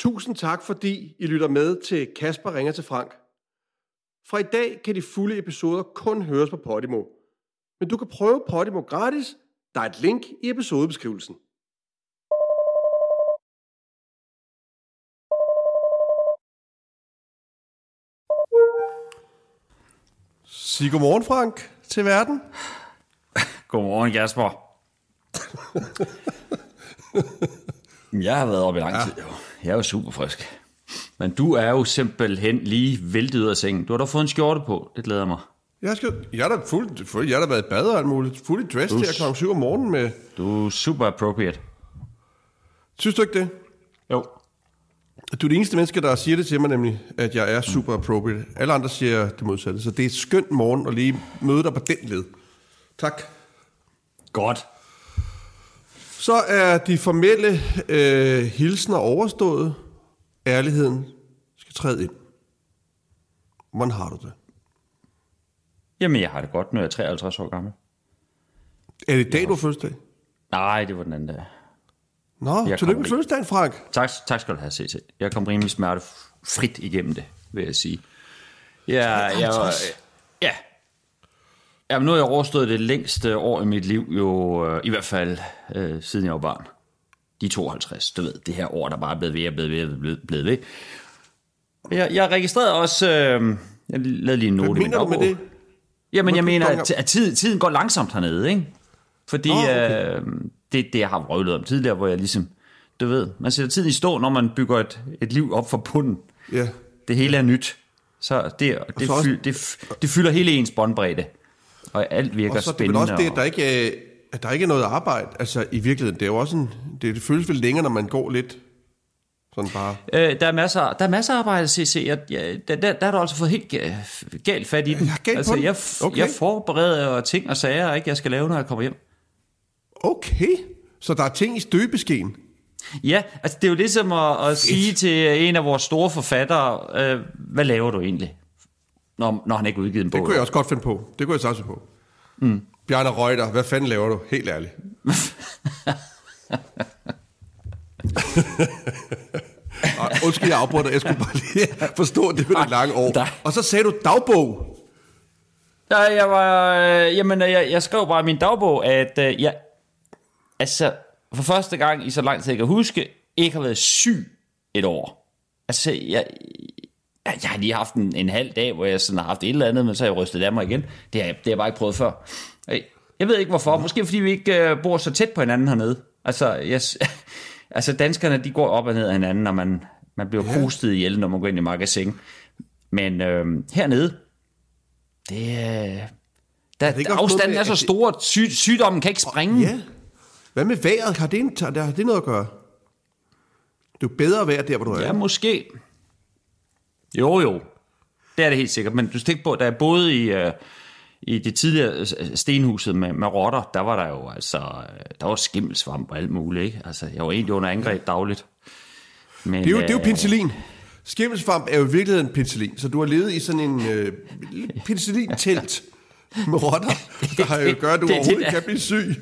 Tusind tak, fordi I lytter med til Kasper ringer til Frank. Fra i dag kan de fulde episoder kun høres på Podimo. Men du kan prøve Podimo gratis. Der er et link i episodebeskrivelsen. Sig godmorgen, Frank, til verden. Godmorgen, Jasper. jeg har været oppe i lang tid. Jo. Jeg er jo super frisk. Men du er jo simpelthen lige væltet ud af sengen. Du har da fået en skjorte på. Det glæder mig. Jeg, skal, jeg, er da fuld, fuld, jeg har da været i bad og alt muligt. Fuldt dressed her kl. 7 om morgenen med... Du er super appropriate. Synes du ikke det? Jo. Du er det eneste menneske, der siger det til mig, nemlig, at jeg er super appropriate. Alle andre siger det modsatte. Så det er et skønt morgen at lige møde dig på den led. Tak. Godt. Så er de formelle øh, hilsner overstået. Ærligheden skal træde ind. Hvordan har du det? Jamen, jeg har det godt, når jeg er 53 år gammel. Er det i dag, du har fødselsdag? Nej, det var den anden dag. Nå, Jeg tillykke med fødselsdagen, Frank. Tak, tak skal du have, CT. Jeg kom rimelig smertefrit igennem det, vil jeg sige. Ja, jeg, var- ja. Jamen, nu har jeg overstået det længste år i mit liv, jo øh, i hvert fald øh, siden jeg var barn. De 52, du ved, det her år, der bare er blevet ved og blevet ved og blevet, blevet ved. Jeg, jeg registrerede også, øh, jeg lavede lige en note Hvad mener du med det? Jamen, jeg mener, at, at tid, tiden går langsomt hernede, ikke? Fordi oh, okay. øh, det, det, jeg har vrøvlet om tidligere, hvor jeg ligesom, du ved, man sætter tiden i stå, når man bygger et, et liv op for bunden. Ja. Det hele er nyt. Så det, det, så også- fyld, det, f- det fylder hele ens båndbredde. Og alt virker Og så spændende. også det, at der ikke er, at der ikke er noget arbejde. Altså i virkeligheden, det er jo også en, det, det føles vel længere, når man går lidt sådan bare. Øh, der, er masser, der er masser af arbejde, CC. Jeg, jeg, der, der, der har du altså fået helt ga- galt fat i den. Jeg galt altså, jeg, Okay. jeg forbereder ting og sager, ikke, jeg skal lave, når jeg kommer hjem. Okay, så der er ting i støbeskeen. Ja, altså det er jo ligesom at, at sige til en af vores store forfattere, øh, hvad laver du egentlig, når, når han ikke udgivet en bog? Det kunne jeg også godt finde på. Det kunne jeg satse på. Mm. Bjarne Reuter, hvad fanden laver du? Helt ærligt. Ej, Undskyld, jeg afbryder dig. Jeg skulle bare lige forstå det med det lange år. der- Og så sagde du dagbog. Ja, jeg var, øh, jamen, jeg, jeg skrev bare i min dagbog, at øh, jeg, altså, for første gang i så lang tid, jeg kan huske, ikke har været syg et år. Altså, jeg, jeg, har lige haft en, en halv dag, hvor jeg sådan har haft et eller andet, men så har jeg rystet af mig igen. Det har, jeg- det har jeg bare ikke prøvet før. Jeg, ved ikke hvorfor. Måske fordi vi ikke øh, bor så tæt på hinanden hernede. Altså, jeg, altså danskerne, de går op og ned af hinanden, når man, man bliver ja. pustet ihjel, når man går ind i magasin. Men øh, hernede, det er... Der, noget afstanden med, er så det- stor, at sy, sygdommen kan ikke springe. Ja. Hvad med vejret? Har det, en, har det noget at gøre? Det er jo bedre vejr der, hvor du er. Ja, måske. Jo, jo. Det er det helt sikkert. Men du tænker på, da jeg boede i, øh, i det tidligere øh, stenhuset med, med rotter, der var der jo altså, øh, der var skimmelsvamp og alt muligt, ikke? Altså, jeg var egentlig under angreb dagligt. Men, Det er jo, det er jo øh, penicillin. Skimmelsvamp er jo i virkeligheden penicillin. Så du har levet i sådan en øh, penicillin-telt med rotter, der har jo gør, at du det- det overhovedet ikke kan blive syg.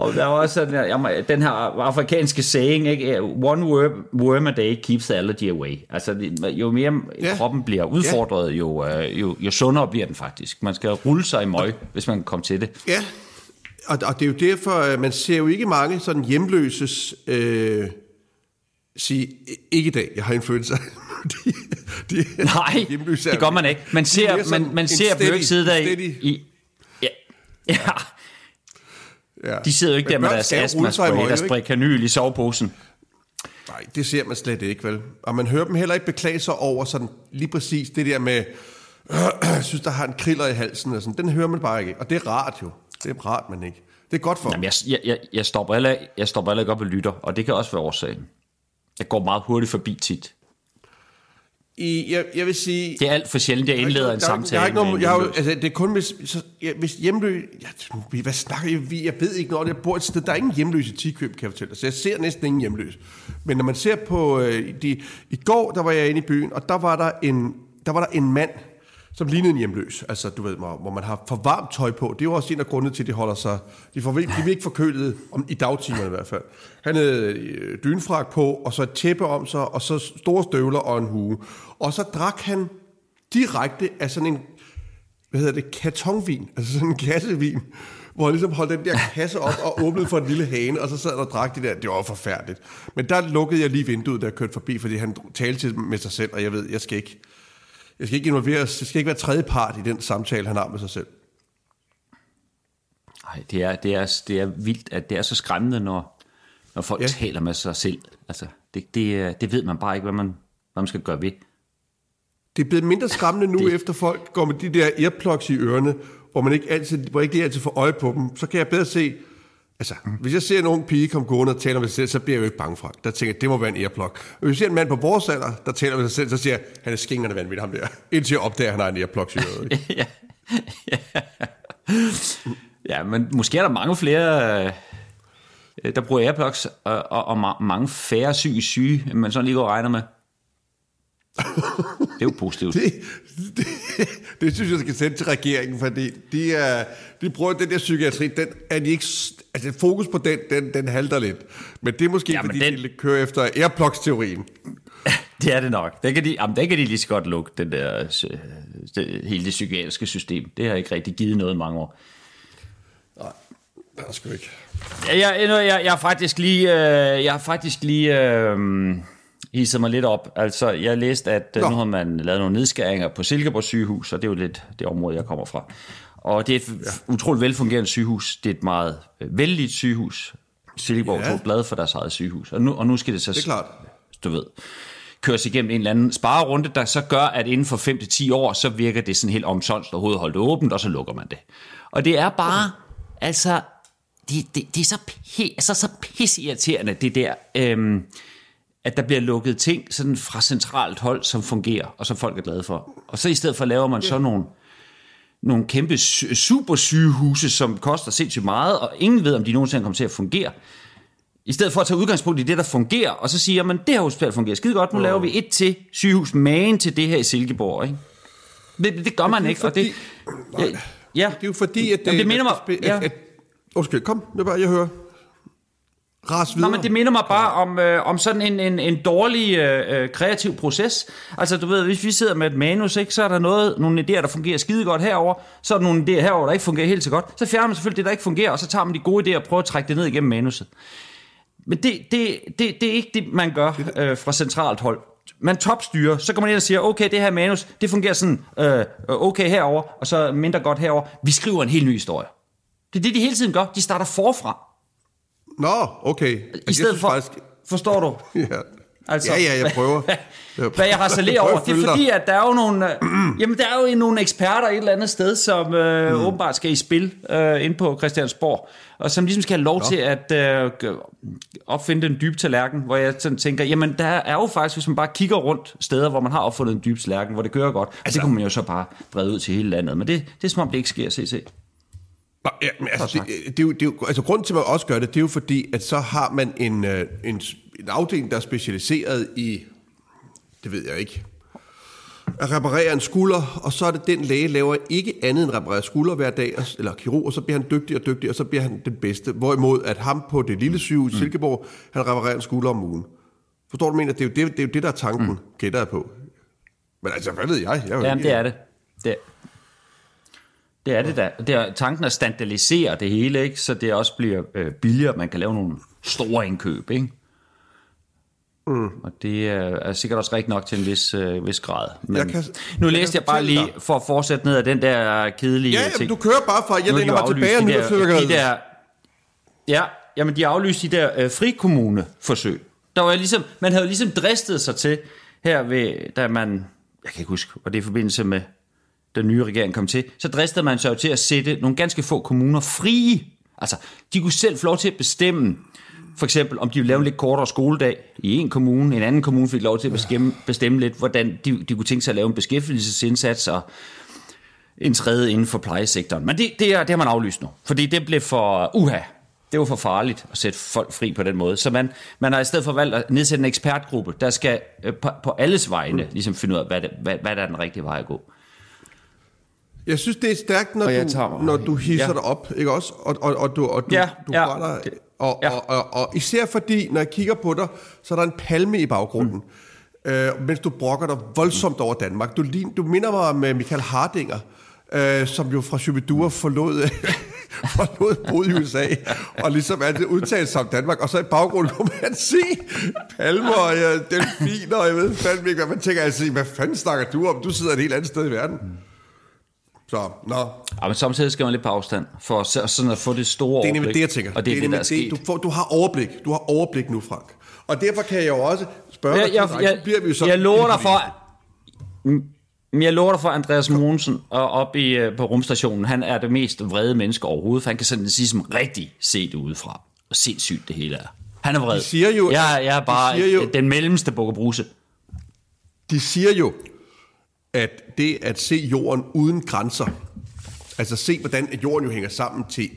Og der var også sådan, jamen, den her afrikanske saying, ikke? one worm, worm a day keeps the allergy away. Altså, jo mere Ja. ja. kroppen bliver udfordret, jo, øh, jo, jo sundere bliver den faktisk. Man skal rulle sig i møg, hvis man kan komme til det. Ja, og, og det er jo derfor, at man ser jo ikke mange sådan hjemløses øh, sige, ikke i dag, jeg har influenza. de, de, Nej, hjemløse det gør man ikke. Man er ser, man, man ser dem jo ikke sidde der i, i ja, ja, de sidder jo ikke Men der med deres astma-spray, der sprayer kanyl i soveposen. Nej, det ser man slet ikke, vel? Og man hører dem heller ikke beklage sig over sådan lige præcis det der med, jeg synes, der har en kriller i halsen og sådan. Den hører man bare ikke. Og det er rart jo. Det er rart, man ikke. Det er godt for Jamen, jeg, jeg, jeg, jeg, stopper heller, jeg stopper heller ikke op og lytter, og det kan også være årsagen. Jeg går meget hurtigt forbi tit. I, jeg, jeg vil sige... Det er alt for sjældent, jeg indleder en Der samtale Jeg har ikke noget, jeg har, altså, det er kun hvis, så, ja, hvis hjemløs... Ja, hvad snakker vi? Jeg ved ikke noget. Jeg bor et sted, der er ingen hjemløs i Tikøb, kan jeg fortælle dig. Så jeg ser næsten ingen hjemløs. Men når man ser på... Øh, de, I går, der var jeg inde i byen, og der var der en, der var der en mand, som lignede en hjemløs. Altså, du ved, hvor, hvor man har for varmt tøj på. Det er jo også en af grundene til, at de holder sig... De, får, de bliver ikke forkølet, om, i dagtimerne i hvert fald. Han havde øh, dynfrak på, og så et tæppe om sig, og så store støvler og en hue. Og så drak han direkte af sådan en, hvad hedder det, kartonvin, altså sådan en kassevin, hvor han ligesom holdt den der kasse op og åbnede for en lille hane, og så sad han og drak det der. Det var forfærdeligt. Men der lukkede jeg lige vinduet, da jeg kørte forbi, fordi han talte til med sig selv, og jeg ved, jeg skal ikke, jeg skal ikke involveres, jeg skal ikke være tredje part i den samtale, han har med sig selv. Nej, det er, det, er, det er vildt, at det er så skræmmende, når, når folk ja. taler med sig selv. Altså, det, det, det ved man bare ikke, hvad man, hvad man skal gøre ved. Det er blevet mindre skræmmende nu, det... efter folk går med de der earplugs i ørerne, hvor man ikke altid, hvor ikke altid får øje på dem. Så kan jeg bedre se, altså, mm. hvis jeg ser en ung pige komme gående og taler med sig selv, så bliver jeg jo ikke bange for det. Der tænker jeg, det må være en earplug. Og hvis jeg ser en mand på vores alder, der taler med sig selv, så siger jeg, han er skingerne vanvittig, ham der. Indtil jeg opdager, at han har en earplug i ja. ja. men måske er der mange flere, øh, der bruger earplugs, og, og, og mange færre syge syge, end man sådan lige går og regner med. Det er jo positivt. det, det, det synes jeg, skal sende til regeringen, fordi de, er, de bruger den der psykiatri, den er de ikke, altså fokus på den, den, den halter lidt. Men det er måske, ja, fordi den, de kører efter Airplugs-teorien. Det er det nok. Den kan de, jamen, den kan de lige så godt lukke, den der, det, hele det psykiatriske system. Det har ikke rigtig givet noget i mange år. Nej, det er sgu ikke. Jeg, jeg, jeg, jeg har faktisk lige, øh, jeg har faktisk lige, øh, hisset mig lidt op. Altså, jeg læste, at øh, Nå. nu har man lavet nogle nedskæringer på Silkeborg sygehus, og det er jo lidt det område, jeg kommer fra. Og det er et ja. utroligt velfungerende sygehus. Det er et meget øh, vældigt sygehus. Silkeborg ja. tog blad for deres eget sygehus. Og nu, og nu skal det så, det er klart. du ved, køres igennem en eller anden sparerunde, der så gør, at inden for 5-10 år, så virker det sådan helt omsonst og hovedet holdt åbent, og så lukker man det. Og det er bare, okay. altså, det, det, det er så, altså, så pisseirriterende, det der, øhm, at der bliver lukket ting sådan fra centralt hold, som fungerer, og som folk er glade for. Og så i stedet for laver man så nogle, nogle kæmpe supersygehuse, som koster sindssygt meget, og ingen ved, om de nogensinde kommer til at fungere. I stedet for at tage udgangspunkt i det, der fungerer, og så siger man, det her hospital fungerer skide godt, nu laver vi et til sygehus magen til det her i Silkeborg. Ikke? Det, det gør man ikke, og det... Ja, ja. Det er jo fordi, at det... Jamen, det minder mig... At, at, at, undskyld, kom, er bare, jeg hører. Ras videre. Nå, men det minder mig bare om, øh, om sådan en, en, en dårlig øh, øh, kreativ proces. Altså, du ved, hvis vi sidder med et manus, ikke, så er der noget, nogle idéer, der fungerer skide godt herover, så er der nogle idéer herover, der ikke fungerer helt så godt. Så fjerner man selvfølgelig det, der ikke fungerer, og så tager man de gode idéer og prøver at trække det ned igennem manuset. Men det, det, det, det er ikke det, man gør øh, fra centralt hold. Man topstyrer, så går man ind og siger, okay, det her manus, det fungerer sådan øh, okay herover, og så mindre godt herover. Vi skriver en helt ny historie. Det er det, de hele tiden gør. De starter forfra. Nå, okay. I stedet for, faktisk... forstår du? ja. Altså, ja, ja, jeg prøver. hvad jeg harcelerer over, det er fordi, at der er jo nogle, øh, jamen, der er jo nogle eksperter et eller andet sted, som øh, mm. åbenbart skal i spil øh, ind på Christiansborg, og som ligesom skal have lov Nå. til at øh, opfinde den dybe tallerken, hvor jeg sådan tænker, jamen der er jo faktisk, hvis man bare kigger rundt steder, hvor man har opfundet en dyb tallerken, hvor det kører godt, altså, det kunne man jo så bare brede ud til hele landet, men det, det er som om det ikke sker, se, se. Ja, men altså, det, det, er jo, det er jo, altså, grunden til, at man også gør det, det er jo fordi, at så har man en, øh, en, en afdeling, der er specialiseret i, det ved jeg ikke, at reparere en skulder, og så er det den læge laver ikke andet end at reparere skulder hver dag, eller kirurg, og så bliver han dygtig og dygtig, og så bliver han den bedste. Hvorimod at ham på det lille sygehus, mm. Silkeborg, han reparerer en skulder om ugen. Forstår du, mener? Det er jo det, det, er jo det der er tanken, mm. gætter jeg på. Men altså, hvad ved jeg? jeg Jamen, det er det. det. Det er det da. Det er tanken at standardisere det hele, ikke? så det også bliver øh, billigere, man kan lave nogle store indkøb. Ikke? Mm. Og det er, er sikkert også rigtigt nok til en vis, øh, vis grad. Men jeg kan, nu jeg læste jeg bare lige, dig. for at fortsætte ned af den der kedelige ja, ting. Ja, du kører bare fra, jeg læner mig tilbage og nyder de der, Ja, jamen de aflyste de der øh, frikommune-forsøg. Der var ligesom, man havde ligesom dristet sig til her ved, da man, jeg kan ikke huske, og det er i forbindelse med den nye regering kom til, så dristede man sig jo til at sætte nogle ganske få kommuner frie. Altså, de kunne selv få lov til at bestemme, for eksempel, om de ville lave en lidt kortere skoledag i en kommune, en anden kommune fik lov til at bestemme, bestemme lidt, hvordan de, de kunne tænke sig at lave en beskæftigelsesindsats og en tredje inden for plejesektoren. Men det, det, er, det har man aflyst nu, fordi det blev for uha. Det var for farligt at sætte folk fri på den måde. Så man, man har i stedet for valgt at nedsætte en ekspertgruppe, der skal øh, på, på alles vegne ligesom finde ud af, hvad, det, hvad, hvad der er den rigtige vej at gå. Jeg synes, det er stærkt, når, Og du, tager- når du hisser Ja. dig op, ikke også? Og, og, og du, og du, Ja, du ja. brænder, Det- og, ja. og, og, og, især fordi, når jeg kigger på dig, så er der en palme i baggrunden, mm. øh, mens du brokker dig voldsomt over Danmark. Du, lign- du minder mig om øh, Michael Hardinger, øh, som jo fra Shubidua forlod, forlod boet i USA, og ligesom er det udtalt som Danmark, og så i baggrunden kunne man se palmer og ja, delfiner, og jeg ved fandme ikke, hvad man tænker, altså, hvad fanden snakker du om? Du sidder et helt andet sted i verden. Så, nå, Ja, men samtidig skal man lidt på afstand, for så- sådan at få det store det er overblik. nemlig det, jeg tænker. Og det er det, nemlig der er sket. Du, får, du har overblik. Du har overblik nu, Frank. Og derfor kan jeg jo også spørge jeg, dig, jeg, direkte, jeg, så bliver vi jo så jeg lover dig for, Mm, jeg lover dig for, Andreas Mogensen og op i, øh, på rumstationen, han er det mest vrede menneske overhovedet, for han kan sådan sige som rigtig set udefra. Og sindssygt det hele er. Han er vred. De siger jo- jeg, jeg er de bare jo- jo, den mellemste bukkebruse. De siger jo, at det at se jorden uden grænser, altså se, hvordan at jorden jo hænger sammen til,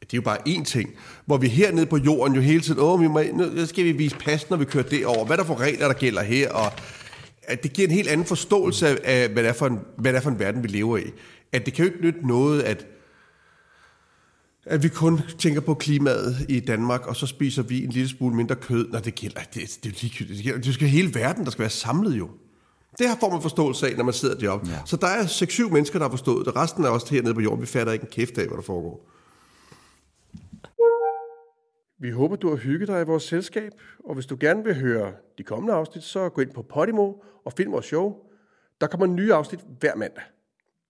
det er jo bare én ting, hvor vi hernede på jorden jo hele tiden, åh, vi må, nu skal vi vise pas, når vi kører derover. Hvad er der for regler, der gælder her? Og at det giver en helt anden forståelse af, af hvad, det er for en, hvad det er for en verden, vi lever i. At det kan jo ikke nytte noget, at at vi kun tænker på klimaet i Danmark, og så spiser vi en lille smule mindre kød. Nej, det gælder, det, det er jo ligegyldigt. Det, gælder, det skal hele verden, der skal være samlet jo. Det her får man forståelse af, når man sidder deroppe. Ja. Så der er 6-7 mennesker, der har forstået det. Resten er også hernede på jorden. Vi fatter ikke en kæft af, hvad der foregår. Vi håber, du har hygget dig i vores selskab, og hvis du gerne vil høre de kommende afsnit, så gå ind på Podimo og find vores show. Der kommer nye afsnit hver mandag.